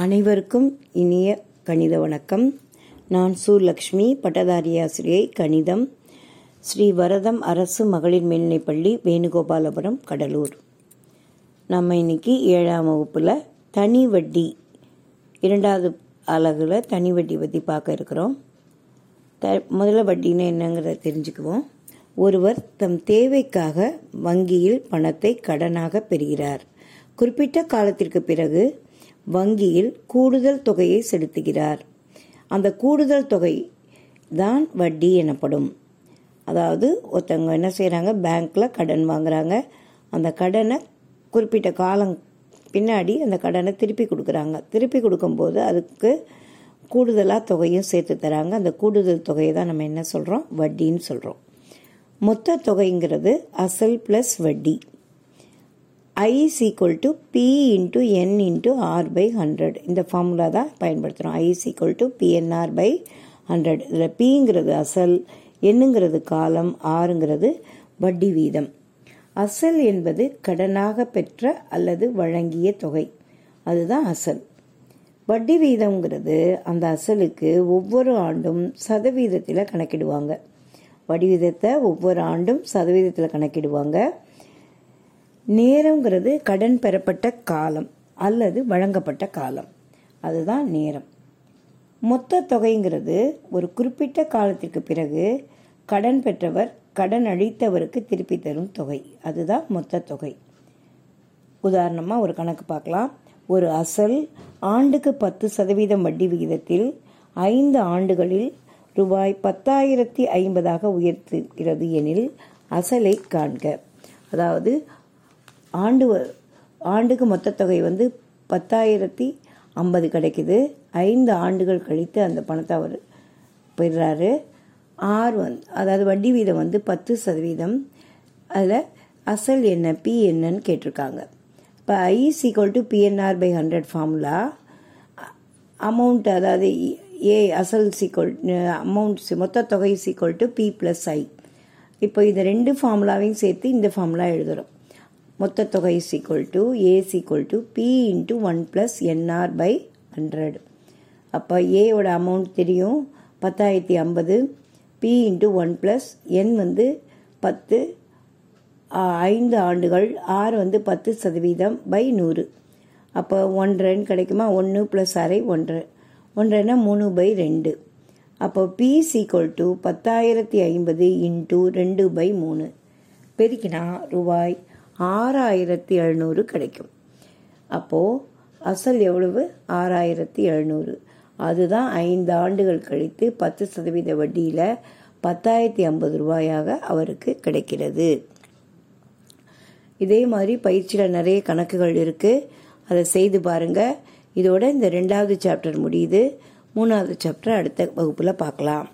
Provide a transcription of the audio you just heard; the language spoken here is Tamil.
அனைவருக்கும் இனிய கணித வணக்கம். நான் சூலக்ஷ்மி பட்டதாரி ஆசிரியை கணிதம் ஸ்ரீ வரதம் அரசு மகளிர் மேல்நிலைப்பள்ளி வேணுகோபாலபுரம் கடலூர். நம்ம இன்னைக்கு ஏழாம் வகுப்பில் தனி வட்டி இரண்டாவது அலகில் தனி வட்டி பற்றி பார்க்க இருக்கிறோம். த முதல்ல வட்டின்னு என்னங்கிறத தெரிஞ்சுக்குவோம். ஒருவர் தம் தேவைக்காக வங்கியில் பணத்தை கடனாக பெறுகிறார். குறிப்பிட்ட காலத்திற்கு பிறகு வங்கியில் கூடுதல் தொகையை செலுத்துகிறார். அந்த கூடுதல் தொகை தான் வட்டி எனப்படும். அதாவது ஒருத்தவங்க என்ன செய்கிறாங்க பேங்க்கில் கடன் வாங்குறாங்க. அந்த கடனை குறிப்பிட்ட காலம் பின்னாடி அந்த கடனை திருப்பி கொடுக்குறாங்க. திருப்பி கொடுக்கும்போது அதுக்கு கூடுதலாக தொகையும் சேர்த்து தராங்க. அந்த கூடுதல் தொகையை தான் நம்ம என்ன சொல்கிறோம் வட்டின்னு சொல்கிறோம் மொத்த தொகைங்கிறது அசல் ப்ளஸ் வட்டி. I is equal to P into N into R by hundred இந்த ஃபார்முலா தான் பயன்படுத்துகிறோம் I is equal to PNR by hundred இதில் பிங்கிறது அசல் என்னுங்கிறது காலம் ஆறுங்கிறது வட்டி வீதம். அசல் என்பது கடனாக பெற்ற அல்லது வழங்கிய தொகை. அதுதான் அசல். வட்டி வீதம்ங்கிறது அந்த அசலுக்கு ஒவ்வொரு ஆண்டும் சதவீதத்தில் கணக்கிடுவாங்க. வட்டி வீதத்தை ஒவ்வொரு ஆண்டும் சதவீதத்தில் கணக்கிடுவாங்க. நேரங்கிறது கடன் பெறப்பட்ட காலம் அல்லது வழங்கப்பட்ட காலம். அதுதான் நேரம். மொத்த தொகைங்கிறது ஒரு குறிப்பிட்ட காலத்திற்கு பிறகு கடன் பெற்றவர் கடன் அளித்தவருக்கு திருப்பி தரும் தொகை. அதுதான் மொத்த தொகை. உதாரணமாக ஒரு கணக்கு பார்க்கலாம். ஒரு அசல் ஆண்டுக்கு பத்து சதவீதம் வட்டி விகிதத்தில் ஐந்து ஆண்டுகளில் ரூபாய் பத்தாயிரத்தி ஐம்பதாக உயர்த்துகிறது எனில் அசலை காண்க. அதாவது ஆண்டு ஆண்டுக்கு மொத்த தொகை வந்து பத்தாயிரத்தி ஐம்பது கிடைக்குது. ஐந்து ஆண்டுகள் கழித்து அந்த பணத்தை அவர் பெறுறாரு. ஆர் வந்து அதாவது வட்டி வீதம் வந்து பத்து சதவீதம். அதில் அசல் என்ன பி என்னன்னு கேட்டிருக்காங்க. இப்போ I equal to PNR by hundred formula amount அதாவது ஏ அசல் சீக்வல் அமௌண்ட் மொத்த தொகை equal to P plus I இப்போ இந்த ரெண்டு ஃபார்முலாவையும் சேர்த்து இந்த ஃபார்முலா எழுதுகிறோம் மொத்த தொகை equal to A equal to P into one plus NR by hundred அப்போ ஏயோட அமௌண்ட் தெரியும். பத்தாயிரத்தி ஐம்பது P into one plus N வந்து பத்து ஐந்து ஆண்டுகள் ஆர் வந்து பத்து சதவீதம் பை நூறு. அப்போ ஒன்றரைன்னு கிடைக்குமா? ஒன்று ப்ளஸ் அரை ஒன்றரை. ஒன்றைன்னா மூணு பை ரெண்டு. அப்போ பி சீக்குவல் டு பத்தாயிரத்தி ஐம்பது இன்ட்டு ரெண்டு பை மூணு. பெருக்கினா ரூபாய் ஆறாயிரத்தி எழுநூறு கிடைக்கும். அப்போது அசல் எவ்வளவு? ஆறாயிரத்தி எழுநூறு. அதுதான் ஐந்து ஆண்டுகள் கழித்து பத்து சதவீத வட்டியில் பத்தாயிரத்தி ஐம்பது ரூபாயாக அவருக்கு கிடைக்கிறது. இதே மாதிரி பயிற்சியில் நிறைய கணக்குகள் இருக்குது அதை செய்து பாருங்கள் இதோட இந்த ரெண்டாவது சாப்டர் முடியுது. மூணாவது சாப்டர் அடுத்த வகுப்பில் பார்க்கலாம்.